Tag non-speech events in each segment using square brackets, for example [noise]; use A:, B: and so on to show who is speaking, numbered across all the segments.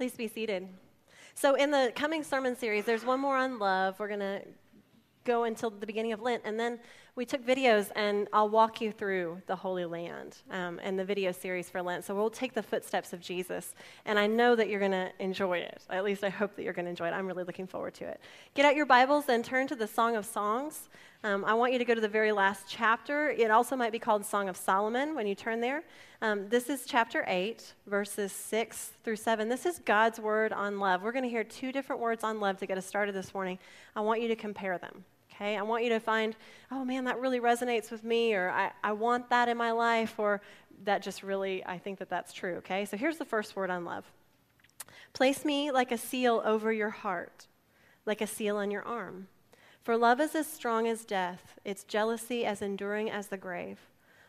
A: Please be seated. So, in the coming sermon series, there's one more on love. We're going to go until the beginning of Lent, and then we took videos, and I'll walk you through the Holy Land um, and the video series for Lent. So we'll take the footsteps of Jesus, and I know that you're going to enjoy it. At least I hope that you're going to enjoy it. I'm really looking forward to it. Get out your Bibles and turn to the Song of Songs. Um, I want you to go to the very last chapter. It also might be called Song of Solomon when you turn there. Um, this is chapter 8, verses 6 through 7. This is God's word on love. We're going to hear two different words on love to get us started this morning. I want you to compare them. Okay, I want you to find, oh man, that really resonates with me, or I, I want that in my life, or that just really, I think that that's true. Okay, so here's the first word on love Place me like a seal over your heart, like a seal on your arm. For love is as strong as death, its jealousy as enduring as the grave.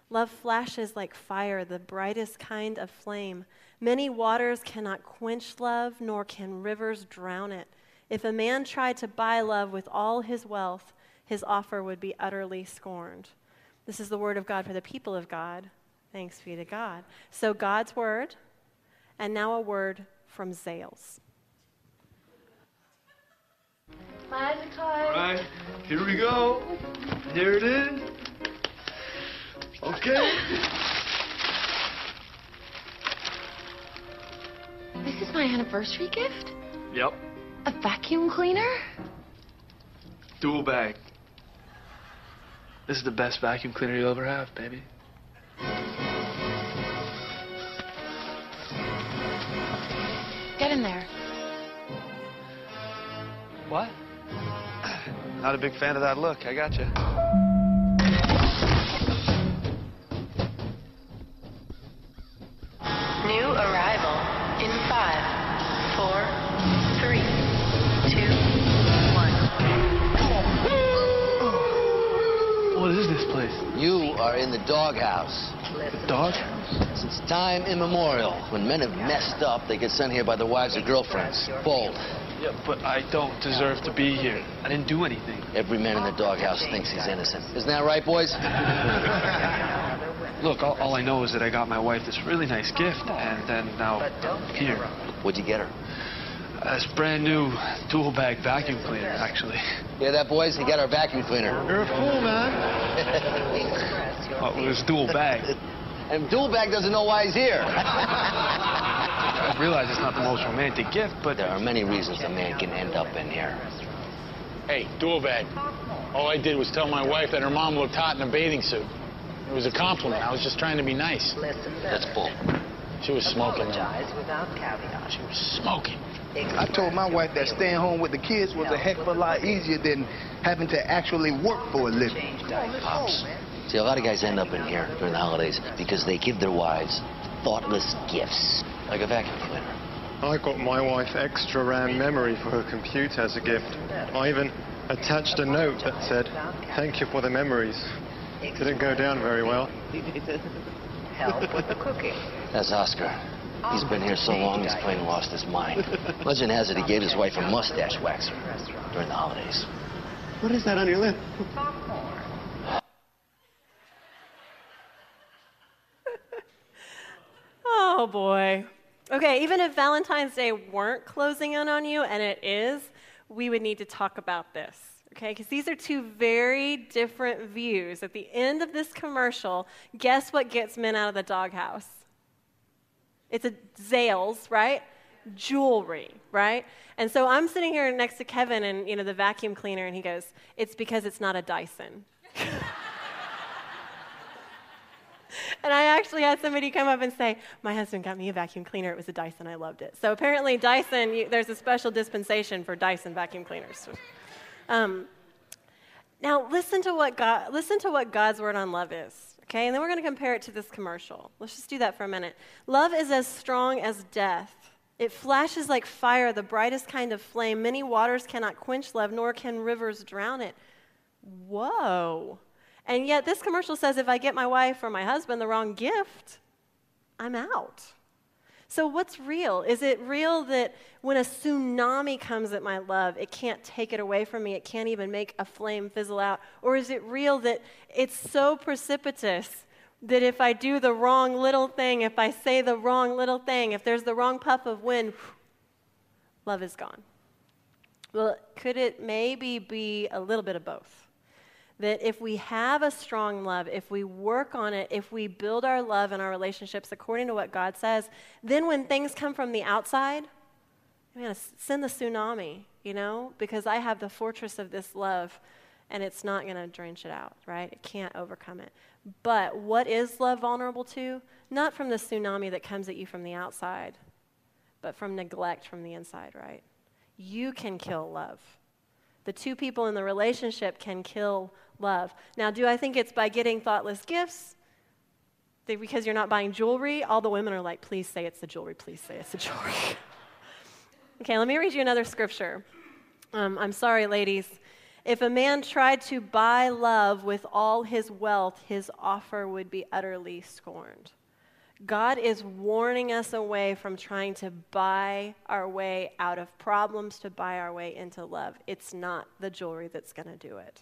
A: Love flashes like fire, the brightest kind of flame. Many waters cannot quench love, nor can rivers drown it. If a man tried to buy love with all his wealth, his offer would be utterly scorned. This is the word of God for the people of God. Thanks be to God. So, God's word, and now a word from Zales.
B: My eyes are.
C: All right, here we go. Here it is. Okay.
B: This is my anniversary gift?
C: Yep.
B: A vacuum cleaner?
C: Dual bag. This is the best vacuum cleaner you'll ever have, baby.
B: Get in there.
C: What? [clears throat] Not a big fan of that look. I got you.
D: In
E: the doghouse.
C: Dog?
E: Since time immemorial, when men have messed up, they get sent here by their wives or girlfriends. Bold.
C: Yeah, but I don't deserve to be here. I didn't do anything.
E: Every man in the doghouse thinks he's innocent. Isn't that right, boys? [laughs]
C: Look, all, all I know is that I got my wife this really nice gift, and then now here.
E: What'd you get her?
C: Uh, This brand new dual bag vacuum cleaner, actually.
E: Hear that, boys? He got our vacuum cleaner.
C: You're a fool, man. [laughs] Oh, it was dual bag. [laughs]
E: And dual bag doesn't know why he's here. [laughs]
C: I realize it's not the most romantic gift, but
E: there are many reasons a man can end up in here.
F: Hey, dual bag. All I did was tell my wife that her mom looked hot in a bathing suit. It was a compliment. I was just trying to be nice.
E: That's bull.
F: She was smoking. though.
D: without caveat.
F: She was smoking.
G: I told my wife that staying home with the kids was a heck of a lot easier than having to actually work for a living.
E: Pops. See, a lot of guys end up in here during the holidays because they give their wives thoughtless gifts, like a vacuum cleaner.
H: I got my wife extra RAM memory for her computer as a gift. I even attached a note that said, thank you for the memories. Didn't go down very well.
D: Help with the cooking.
E: That's Oscar. He's been here so long he's plain lost his mind. Legend has it he gave his wife a mustache waxer during the holidays.
H: What is that on your lip?
A: Oh boy. Okay, even if Valentine's Day weren't closing in on you, and it is, we would need to talk about this. Okay, because these are two very different views. At the end of this commercial, guess what gets men out of the doghouse? It's a Zales, right? Jewelry, right? And so I'm sitting here next to Kevin and you know the vacuum cleaner, and he goes, "It's because it's not a Dyson." [laughs] [laughs] And I actually had somebody come up and say, My husband got me a vacuum cleaner. It was a Dyson. I loved it. So apparently, Dyson, you, there's a special dispensation for Dyson vacuum cleaners. Um, now, listen to, what God, listen to what God's word on love is, okay? And then we're going to compare it to this commercial. Let's just do that for a minute. Love is as strong as death. It flashes like fire, the brightest kind of flame. Many waters cannot quench love, nor can rivers drown it. Whoa. And yet, this commercial says if I get my wife or my husband the wrong gift, I'm out. So, what's real? Is it real that when a tsunami comes at my love, it can't take it away from me? It can't even make a flame fizzle out? Or is it real that it's so precipitous that if I do the wrong little thing, if I say the wrong little thing, if there's the wrong puff of wind, love is gone. Well, could it maybe be a little bit of both? That if we have a strong love, if we work on it, if we build our love and our relationships according to what God says, then when things come from the outside, I'm going to send the tsunami, you know, because I have the fortress of this love and it's not going to drench it out, right? It can't overcome it. But what is love vulnerable to? Not from the tsunami that comes at you from the outside, but from neglect from the inside, right? You can kill love. The two people in the relationship can kill love. Now, do I think it's by getting thoughtless gifts? Because you're not buying jewelry, all the women are like, please say it's the jewelry, please say it's the jewelry. [laughs] okay, let me read you another scripture. Um, I'm sorry, ladies. If a man tried to buy love with all his wealth, his offer would be utterly scorned. God is warning us away from trying to buy our way out of problems, to buy our way into love. It's not the jewelry that's going to do it.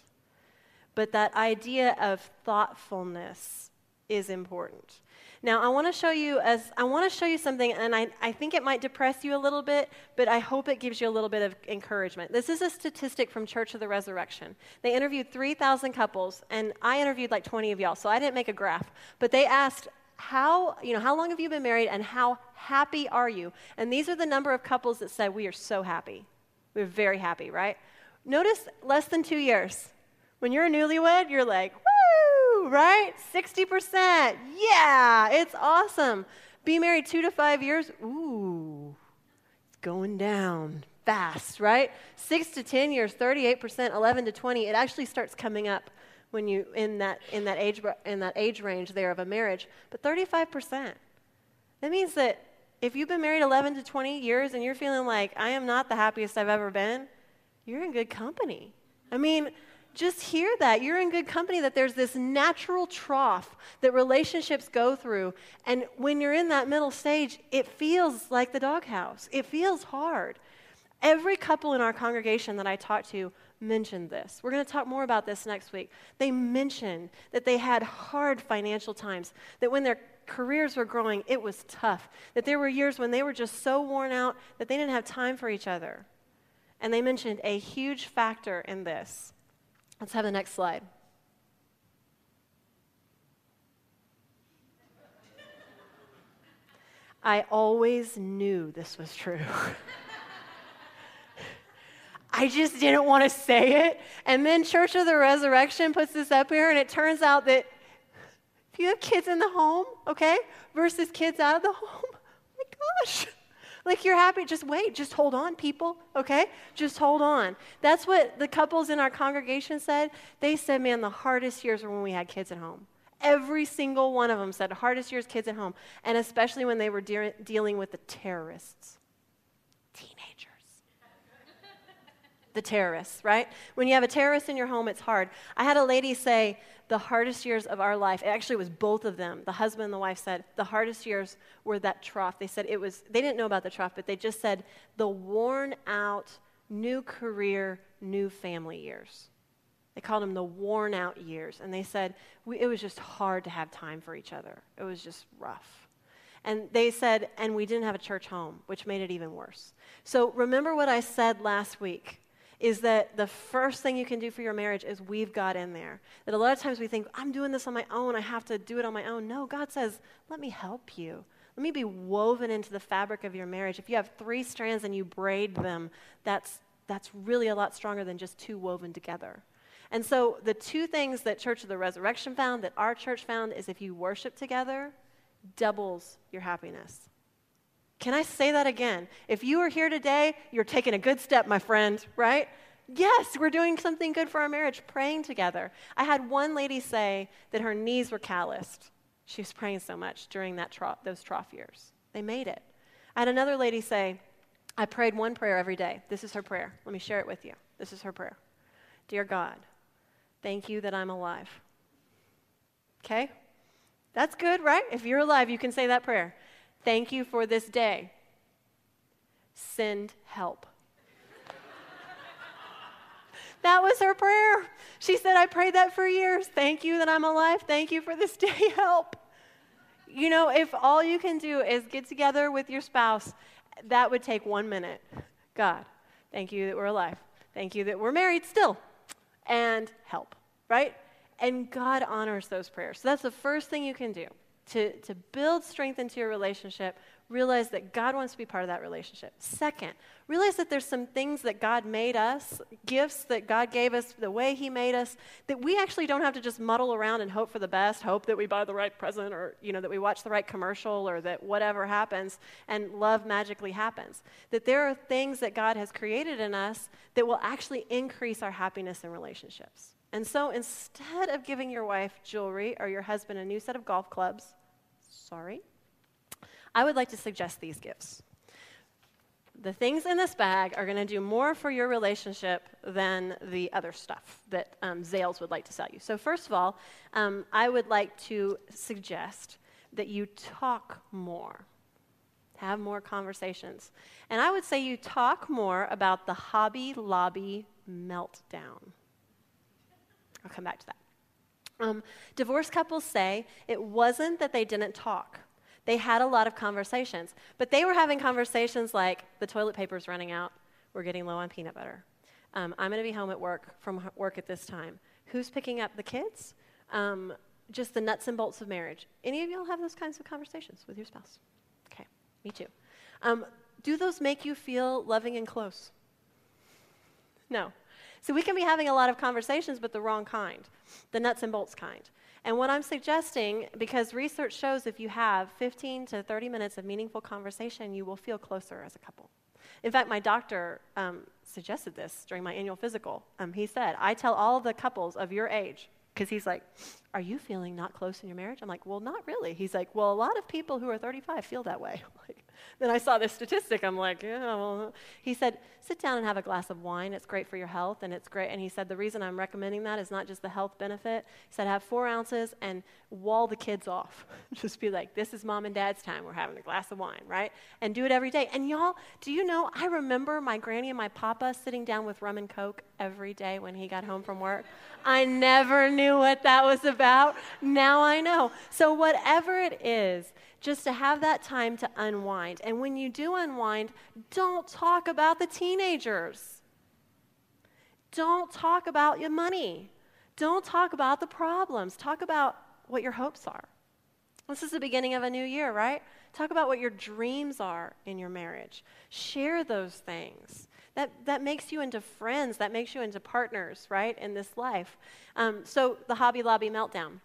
A: But that idea of thoughtfulness is important. Now, I want to show you as I want to show you something, and I, I think it might depress you a little bit, but I hope it gives you a little bit of encouragement. This is a statistic from Church of the Resurrection. They interviewed 3,000 couples, and I interviewed like 20 of y'all, so I didn't make a graph. But they asked, how, you know, how long have you been married and how happy are you? And these are the number of couples that said, we are so happy. We're very happy, right? Notice less than two years. When you're a newlywed, you're like, woo, right? 60%. Yeah, it's awesome. Be married two to five years. Ooh, it's going down fast, right? Six to 10 years, 38%, 11 to 20. It actually starts coming up when you in that in that age in that age range there of a marriage but 35% that means that if you've been married 11 to 20 years and you're feeling like i am not the happiest i've ever been you're in good company i mean just hear that. You're in good company, that there's this natural trough that relationships go through. And when you're in that middle stage, it feels like the doghouse. It feels hard. Every couple in our congregation that I talked to mentioned this. We're going to talk more about this next week. They mentioned that they had hard financial times, that when their careers were growing, it was tough, that there were years when they were just so worn out that they didn't have time for each other. And they mentioned a huge factor in this Let's have the next slide. I always knew this was true. [laughs] I just didn't want to say it. And then Church of the Resurrection puts this up here, and it turns out that if you have kids in the home, okay, versus kids out of the home, oh [laughs] my gosh. Like you're happy, just wait, just hold on, people, okay? Just hold on. That's what the couples in our congregation said. They said, man, the hardest years were when we had kids at home. Every single one of them said, hardest years, kids at home. And especially when they were de- dealing with the terrorists, teenagers. The terrorists, right? When you have a terrorist in your home, it's hard. I had a lady say, the hardest years of our life, it actually, was both of them. The husband and the wife said the hardest years were that trough. They said it was, they didn't know about the trough, but they just said the worn out, new career, new family years. They called them the worn out years. And they said it was just hard to have time for each other, it was just rough. And they said, and we didn't have a church home, which made it even worse. So remember what I said last week is that the first thing you can do for your marriage is weave God in there. That a lot of times we think, I'm doing this on my own, I have to do it on my own. No, God says, let me help you. Let me be woven into the fabric of your marriage. If you have three strands and you braid them, that's, that's really a lot stronger than just two woven together. And so, the two things that Church of the Resurrection found, that our church found, is if you worship together, doubles your happiness. Can I say that again? If you are here today, you're taking a good step, my friend, right? Yes, we're doing something good for our marriage, praying together. I had one lady say that her knees were calloused. She was praying so much during that those trough years. They made it. I had another lady say, I prayed one prayer every day. This is her prayer. Let me share it with you. This is her prayer Dear God, thank you that I'm alive. Okay? That's good, right? If you're alive, you can say that prayer. Thank you for this day. Send help. that was her prayer. She said, I prayed that for years. Thank you that I'm alive. Thank you for this day. [laughs] Help. You know, if all you can do is get together with your spouse, that would take one minute. God, thank you that we're alive. Thank you that we're married still. And help, right? And God honors those prayers. So that's the first thing you can do to, to build strength into your relationship. Realize that God wants to be part of that relationship. Second, realize that there's some things that God made us, gifts that God gave us, the way He made us, that we actually don't have to just muddle around and hope for the best, hope that we buy the right present or, you know, that we watch the right commercial or that whatever happens and love magically happens. That there are things that God has created in us that will actually increase our happiness in relationships. And so instead of giving your wife jewelry or your husband a new set of golf clubs, sorry, I would like to suggest these gifts. The things in this bag are going to do more for your relationship than the other stuff that um, Zales would like to sell you. So, first of all, um, I would like to suggest that you talk more, have more conversations. And I would say you talk more about the Hobby Lobby meltdown. I'll come back to that. Um, divorced couples say it wasn't that they didn't talk. They had a lot of conversations, but they were having conversations like the toilet paper's running out, we're getting low on peanut butter. Um, I'm going to be home at work from work at this time. Who's picking up the kids? Um, just the nuts and bolts of marriage. Any of y'all have those kinds of conversations with your spouse? Okay, me too. Um, do those make you feel loving and close? No. So we can be having a lot of conversations, but the wrong kind, the nuts and bolts kind. And what I'm suggesting, because research shows if you have 15 to 30 minutes of meaningful conversation, you will feel closer as a couple. In fact, my doctor um, suggested this during my annual physical. Um, he said, I tell all the couples of your age, because he's like, Are you feeling not close in your marriage? I'm like, Well, not really. He's like, Well, a lot of people who are 35 feel that way. [laughs] like, then I saw this statistic. I'm like, Yeah, well. He said, Sit down and have a glass of wine. It's great for your health, and it's great. And he said, The reason I'm recommending that is not just the health benefit. He said, Have four ounces and wall the kids off. [laughs] just be like, This is mom and dad's time. We're having a glass of wine, right? And do it every day. And y'all, do you know, I remember my granny and my papa sitting down with rum and coke every day when he got home from work. I never knew what that was about. Now I know. So, whatever it is, just to have that time to unwind. And when you do unwind, don't talk about the teenagers. Don't talk about your money. Don't talk about the problems. Talk about what your hopes are. This is the beginning of a new year, right? Talk about what your dreams are in your marriage. Share those things. That, that makes you into friends, that makes you into partners, right, in this life. Um, so, the Hobby Lobby meltdown.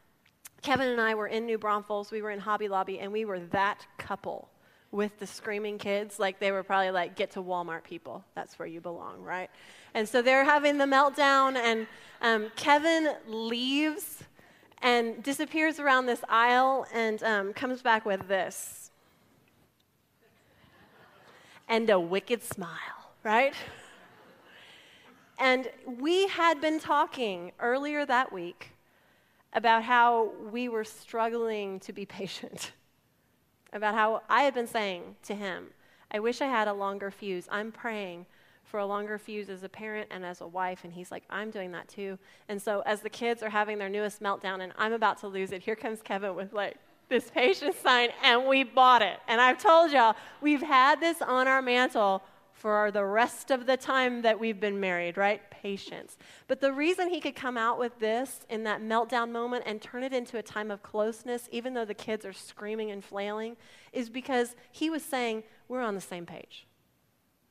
A: Kevin and I were in New Braunfels, we were in Hobby Lobby, and we were that couple with the screaming kids. Like, they were probably like, get to Walmart, people. That's where you belong, right? And so they're having the meltdown, and um, Kevin leaves and disappears around this aisle and um, comes back with this and a wicked smile right? And we had been talking earlier that week about how we were struggling to be [laughs] patient, about how I had been saying to him, I wish I had a longer fuse. I'm praying for a longer fuse as a parent and as a wife. And he's like, I'm doing that too. And so, as the kids are having their newest meltdown and I'm about to lose it, here comes Kevin with like this [laughs] patience sign, and we bought it. And I've told y'all, we've had this on our mantle for the rest of the time that we've been married, right? Patience. But the reason he could come out with this in that meltdown moment and turn it into a time of closeness, even though the kids are screaming and flailing, is because he was saying, We're on the same page,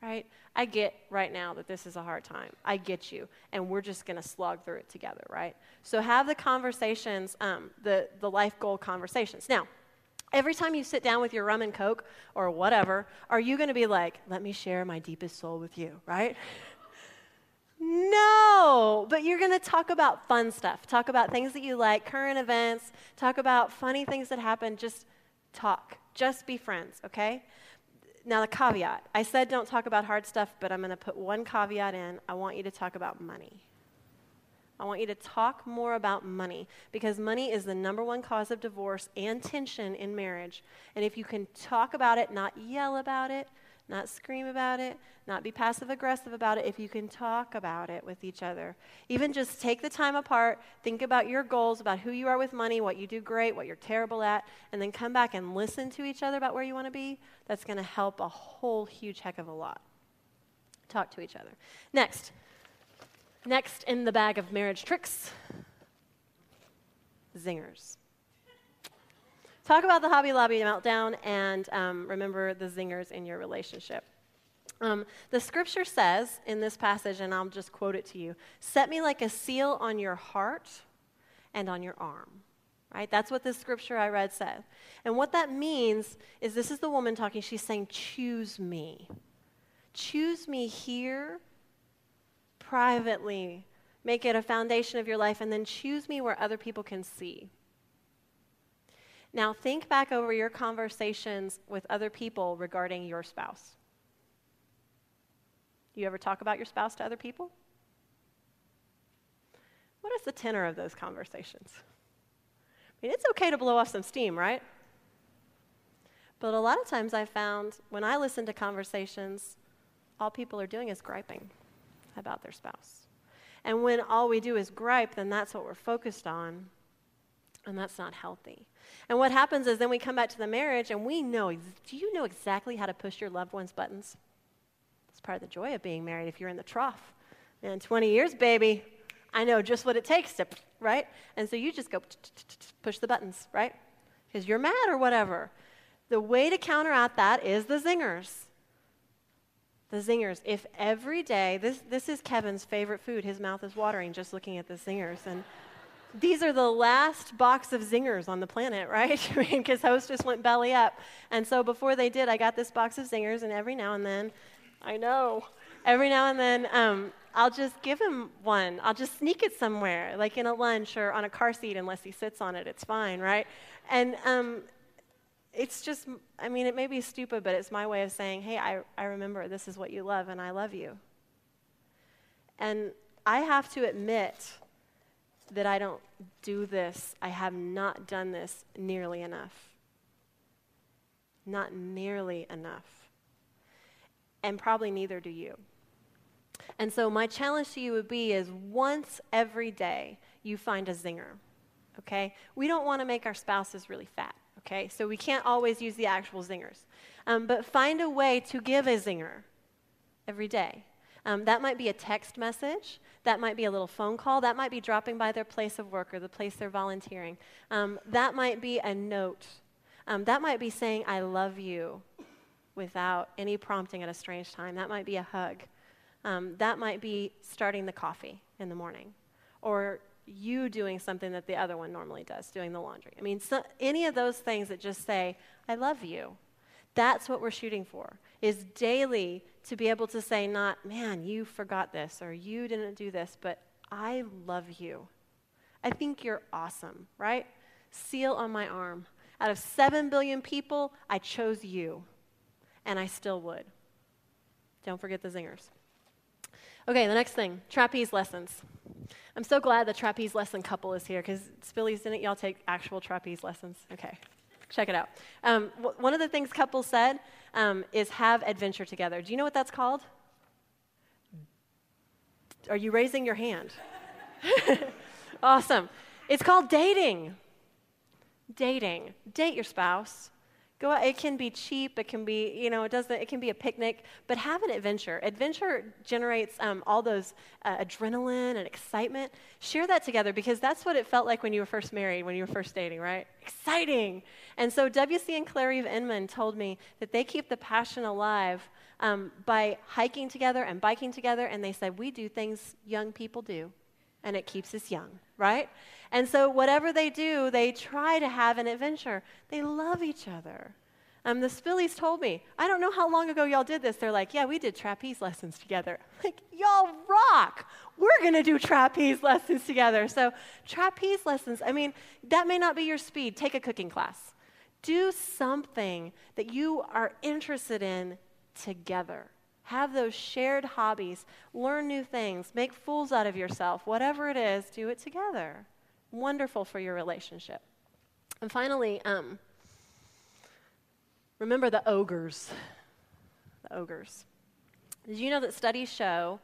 A: right? I get right now that this is a hard time. I get you. And we're just going to slog through it together, right? So have the conversations, um, the, the life goal conversations. Now, Every time you sit down with your rum and coke or whatever, are you going to be like, let me share my deepest soul with you, right? [laughs] No, but you're going to talk about fun stuff. Talk about things that you like, current events, talk about funny things that happen. Just talk. Just be friends, okay? Now, the caveat I said don't talk about hard stuff, but I'm going to put one caveat in. I want you to talk about money. I want you to talk more about money because money is the number one cause of divorce and tension in marriage. And if you can talk about it, not yell about it, not scream about it, not be passive aggressive about it, if you can talk about it with each other, even just take the time apart, think about your goals, about who you are with money, what you do great, what you're terrible at, and then come back and listen to each other about where you want to be, that's going to help a whole huge heck of a lot. Talk to each other. Next. Next in the bag of marriage tricks zingers. Talk about the Hobby Lobby meltdown and um, remember the zingers in your relationship. Um, the scripture says in this passage, and I'll just quote it to you Set me like a seal on your heart and on your arm. Right? That's what this scripture I read said. And what that means is this is the woman talking. She's saying, Choose me. Choose me here privately. Make it a foundation of your life, and then choose me where other people can see. Now, think back over your conversations with other people regarding your spouse. You ever talk about your spouse to other people? What is the tenor of those conversations? I mean, it's okay to blow off some steam, right? But a lot of times I found when I listen to conversations, all people are doing is griping about their spouse. And when all we do is gripe, then that's what we're focused on, and that's not healthy. And what happens is then we come back to the marriage and we know do you know exactly how to push your loved one's buttons? It's part of the joy of being married if you're in the trough. Man, 20 years, baby. I know just what it takes to, right? And so you just go push the buttons, right? Because you're mad or whatever. The way to counteract that is the zingers. The zingers. If every day, this, this is Kevin's favorite food, his mouth is watering just looking at the zingers. And these are the last box of zingers on the planet, [laughs] right? I mean, because Hostess went belly up. And so before they did, I got this box of zingers, and every now and then, I know, every now and then, um, I'll just give him one. I'll just sneak it somewhere, like in a lunch or on a car seat, unless he sits on it. It's fine, right? And um, it's just, I mean, it may be stupid, but it's my way of saying, hey, I, I remember this is what you love, and I love you. And I have to admit that I don't do this, I have not done this nearly enough. Not nearly enough. And probably neither do you. And so, my challenge to you would be is once every day you find a zinger. Okay? We don't want to make our spouses really fat. Okay? So, we can't always use the actual zingers. Um, but find a way to give a zinger every day. Um, that might be a text message. That might be a little phone call. That might be dropping by their place of work or the place they're volunteering. Um, that might be a note. Um, that might be saying, I love you without any prompting at a strange time. That might be a hug. Um, that might be starting the coffee in the morning or you doing something that the other one normally does, doing the laundry. I mean, so, any of those things that just say, I love you. That's what we're shooting for, is daily to be able to say, not, man, you forgot this or you didn't do this, but I love you. I think you're awesome, right? Seal on my arm. Out of 7 billion people, I chose you, and I still would. Don't forget the zingers. Okay, the next thing trapeze lessons. I'm so glad the trapeze lesson couple is here because Spillies, didn't y'all take actual trapeze lessons? Okay. Check it out. Um, w- one of the things couples said um, is have adventure together. Do you know what that's called? Are you raising your hand? [laughs] awesome. It's called dating. Dating. Date your spouse. Go out. It can be cheap. It can be, you know, it doesn't. It can be a picnic. But have an adventure. Adventure generates um, all those uh, adrenaline and excitement. Share that together because that's what it felt like when you were first married, when you were first dating, right? Exciting. And so W.C. and Claire Inman told me that they keep the passion alive um, by hiking together and biking together. And they said we do things young people do, and it keeps us young, right? And so, whatever they do, they try to have an adventure. They love each other. Um, the Spillies told me, I don't know how long ago y'all did this. They're like, yeah, we did trapeze lessons together. [laughs] Like, y'all rock. We're going to do trapeze lessons together. So, trapeze lessons, I mean, that may not be your speed. Take a cooking class. Do something that you are interested in together. Have those shared hobbies. Learn new things. Make fools out of yourself. Whatever it is, do it together wonderful for your relationship. And finally, um, remember the ogres. The ogres. Did you know that studies show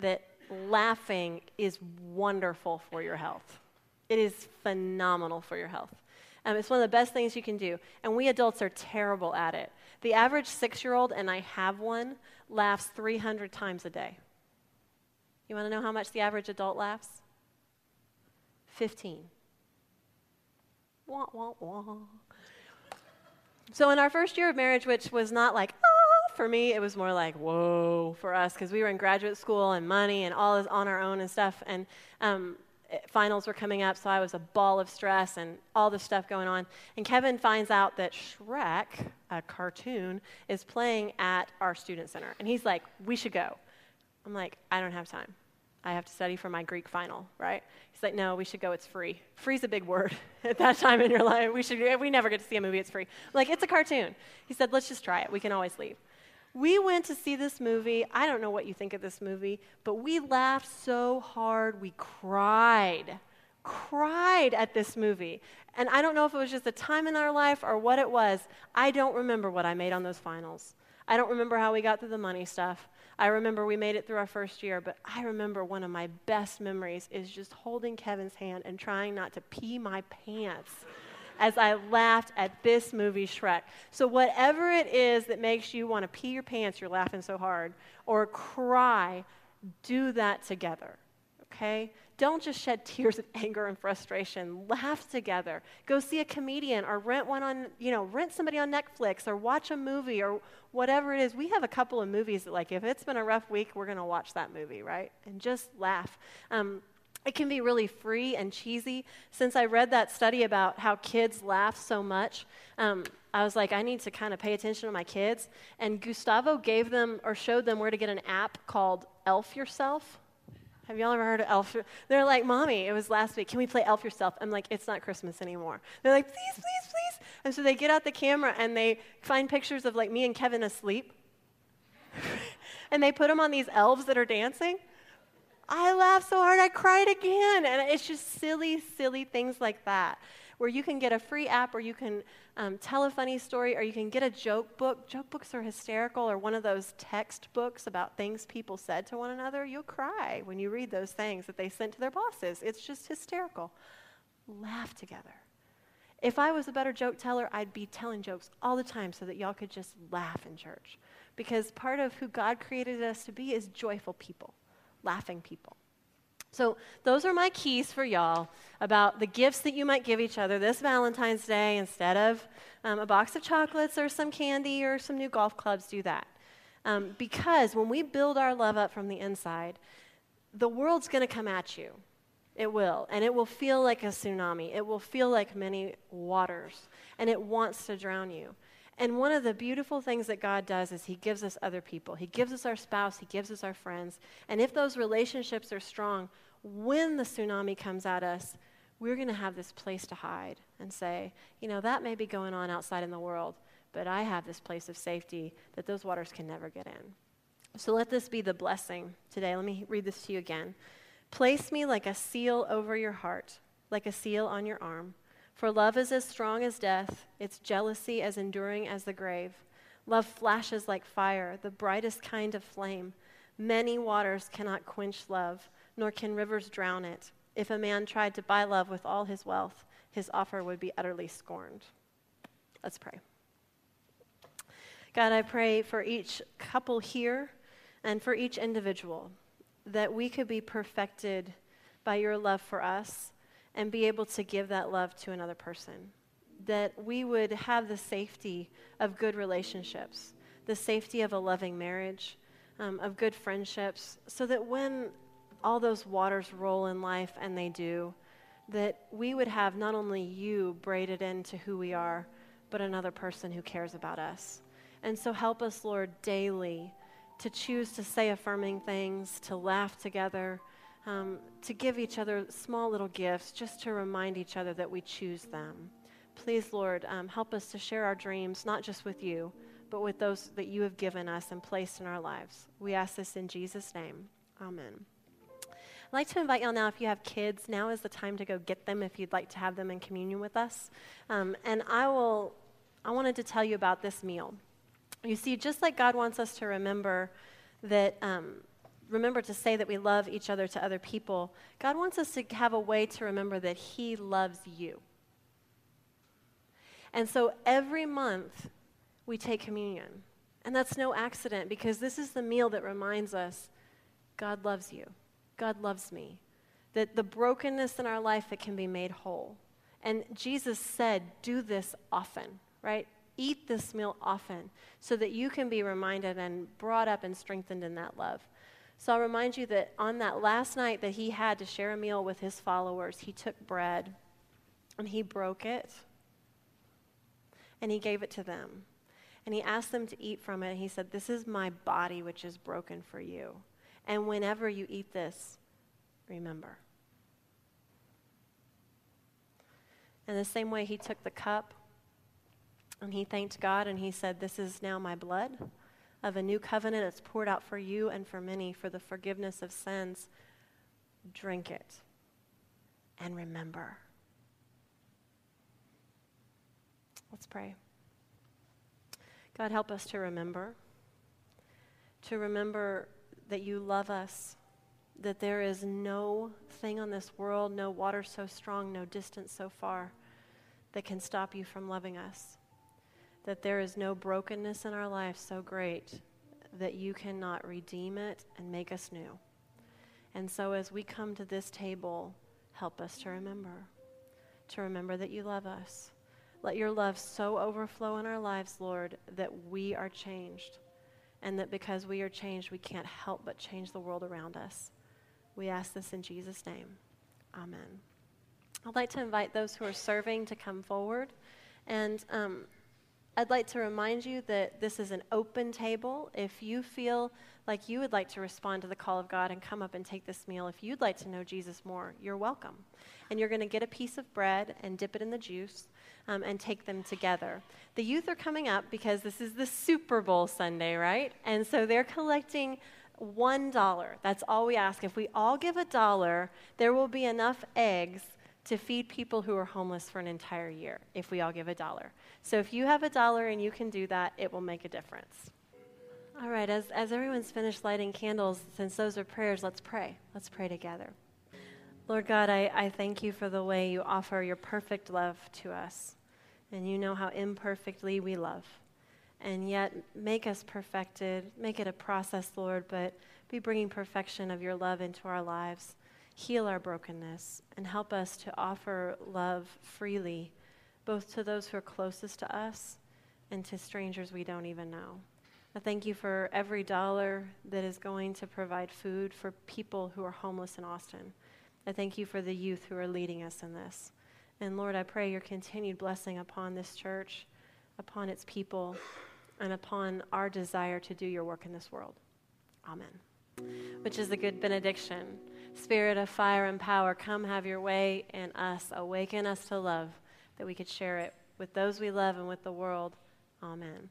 A: that laughing is wonderful for your health? It is phenomenal for your health. Um, it's one of the best things you can do. And we adults are terrible at it. The average six year old, and I have one, laughs 300 times a day. You want to know how much the average adult laughs? 15. Wah, wah, wah. So, in our first year of marriage, which was not like, ah, for me, it was more like, whoa, for us, because we were in graduate school and money and all is on our own and stuff. And um, Uh, finals were coming up, so I was a ball of stress and all this stuff going on. And Kevin finds out that Shrek, a cartoon, is playing at our student center. And he's like, we should go. I'm like, I don't have time. I have to study for my Greek final, right? He's like, no, we should go. It's free. Free's a big word [laughs] at that time in your life. We should. We never get to see a movie. It's free. I'm like, it's a cartoon. He said, let's just try it. We can always leave. We went to see this movie. I don't know what you think of this movie, but we laughed so hard we cried. Cried at this movie. And I don't know if it was just a time in our life or what it was. I don't remember what I made on those finals. I don't remember how we got through the money stuff. I remember we made it through our first year, but I remember one of my best memories is just holding Kevin's hand and trying not to pee my pants as I laughed at this movie, Shrek. So, whatever it is that makes you want to pee your pants, you're laughing so hard, or cry, do that together, okay? Don't just shed tears of anger and frustration. Laugh together. Go see a comedian or rent one on, you know, rent somebody on Netflix or watch a movie or whatever it is. We have a couple of movies that, like, if it's been a rough week, we're going to watch that movie, right? And just laugh. Um, it can be really free and cheesy. Since I read that study about how kids laugh so much, um, I was like, I need to kind of pay attention to my kids. And Gustavo gave them or showed them where to get an app called Elf Yourself. Have y'all ever heard of Elf? They're like, Mommy, it was last week. Can we play Elf Yourself? I'm like, It's not Christmas anymore. They're like, Please, please, please. And so they get out the camera and they find pictures of like me and Kevin asleep. [laughs] and they put them on these elves that are dancing. I laughed so hard I cried again. And it's just silly, silly things like that where you can get a free app or you can um, tell a funny story or you can get a joke book. Joke books are hysterical or one of those textbooks about things people said to one another. You'll cry when you read those things that they sent to their bosses. It's just hysterical. Laugh together. If I was a better joke teller, I'd be telling jokes all the time so that y'all could just laugh in church. Because part of who God created us to be is joyful people laughing people. So, those are my keys for y'all about the gifts that you might give each other this Valentine's Day instead of um, a box of chocolates or some candy or some new golf clubs. Do that. Um, because when we build our love up from the inside, the world's going to come at you. It will. And it will feel like a tsunami. It will feel like many waters. And it wants to drown you. And one of the beautiful things that God does is He gives us other people. He gives us our spouse, He gives us our friends. And if those relationships are strong, when the tsunami comes at us, we're going to have this place to hide and say, you know, that may be going on outside in the world, but I have this place of safety that those waters can never get in. So let this be the blessing today. Let me read this to you again. Place me like a seal over your heart, like a seal on your arm. For love is as strong as death, its jealousy as enduring as the grave. Love flashes like fire, the brightest kind of flame. Many waters cannot quench love, nor can rivers drown it. If a man tried to buy love with all his wealth, his offer would be utterly scorned. Let's pray. God, I pray for each couple here and for each individual that we could be perfected by your love for us and be able to give that love to another person. That we would have the safety of good relationships, the safety of a loving marriage, um, of good friendships, so that when all those waters roll in life, and they do, that we would have not only you braided into who we are, but another person who cares about us. And so help us, Lord, daily to choose to say affirming things, to laugh together um, to give each other small little gifts just to remind each other that we choose them. Please, Lord, um, help us to share our dreams, not just with you, but with those that you have given us and placed in our lives. We ask this in Jesus' name. Amen. I'd like to invite y'all now, if you have kids, now is the time to go get them if you'd like to have them in communion with us. Um, and I will, I wanted to tell you about this meal. You see, just like God wants us to remember that um, remember to say that we love each other to other people, God wants us to have a way to remember that He loves you. And so every month, we take communion. And that's no accident because this is the meal that reminds us God loves you, God loves me, that the brokenness in our life, that can be made whole. And Jesus said, Do this often, right? Eat this meal often so that you can be reminded and brought up and strengthened in that love. So I'll remind you that on that last night that he had to share a meal with his followers, he took bread and he broke it and he gave it to them. And he asked them to eat from it. And he said, This is my body, which is broken for you. And whenever you eat this, remember. In the same way, he took the cup and he thanked God and he said, This is now my blood of a new covenant. that's poured out for you and for many for the forgiveness of sins. Drink it and remember. Let's pray. God, help us to remember. To remember that you love us, that there is no thing on this world, no water so strong, no distance so far that can stop you from loving us. That there is no brokenness in our life so great that you cannot redeem it and make us new. And so as we come to this table, help us to remember, to remember that you love us. Let your love so overflow in our lives, Lord, that we are changed. And that because we are changed, we can't help but change the world around us. We ask this in Jesus' name. Amen. I'd like to invite those who are serving to come forward. And um, I'd like to remind you that this is an open table. If you feel like you would like to respond to the call of God and come up and take this meal, if you'd like to know Jesus more, you're welcome. And you're going to get a piece of bread and dip it in the juice um, and take them together. The youth are coming up because this is the Super Bowl Sunday, right? And so they're collecting one dollar. That's all we ask. If we all give a dollar, there will be enough eggs to feed people who are homeless for an entire year if we all give a dollar. So if you have a dollar and you can do that, it will make a difference. All right, as, as everyone's finished lighting candles, since those are prayers, let's pray. Let's pray together. Lord God, I, I thank you for the way you offer your perfect love to us. And you know how imperfectly we love. And yet, make us perfected. Make it a process, Lord, but be bringing perfection of your love into our lives. Heal our brokenness and help us to offer love freely, both to those who are closest to us and to strangers we don't even know. I thank you for every dollar that is going to provide food for people who are homeless in Austin. I thank you for the youth who are leading us in this. And Lord, I pray your continued blessing upon this church, upon its people, and upon our desire to do your work in this world. Amen. Which is a good benediction. Spirit of fire and power, come have your way in us. Awaken us to love that we could share it with those we love and with the world. Amen.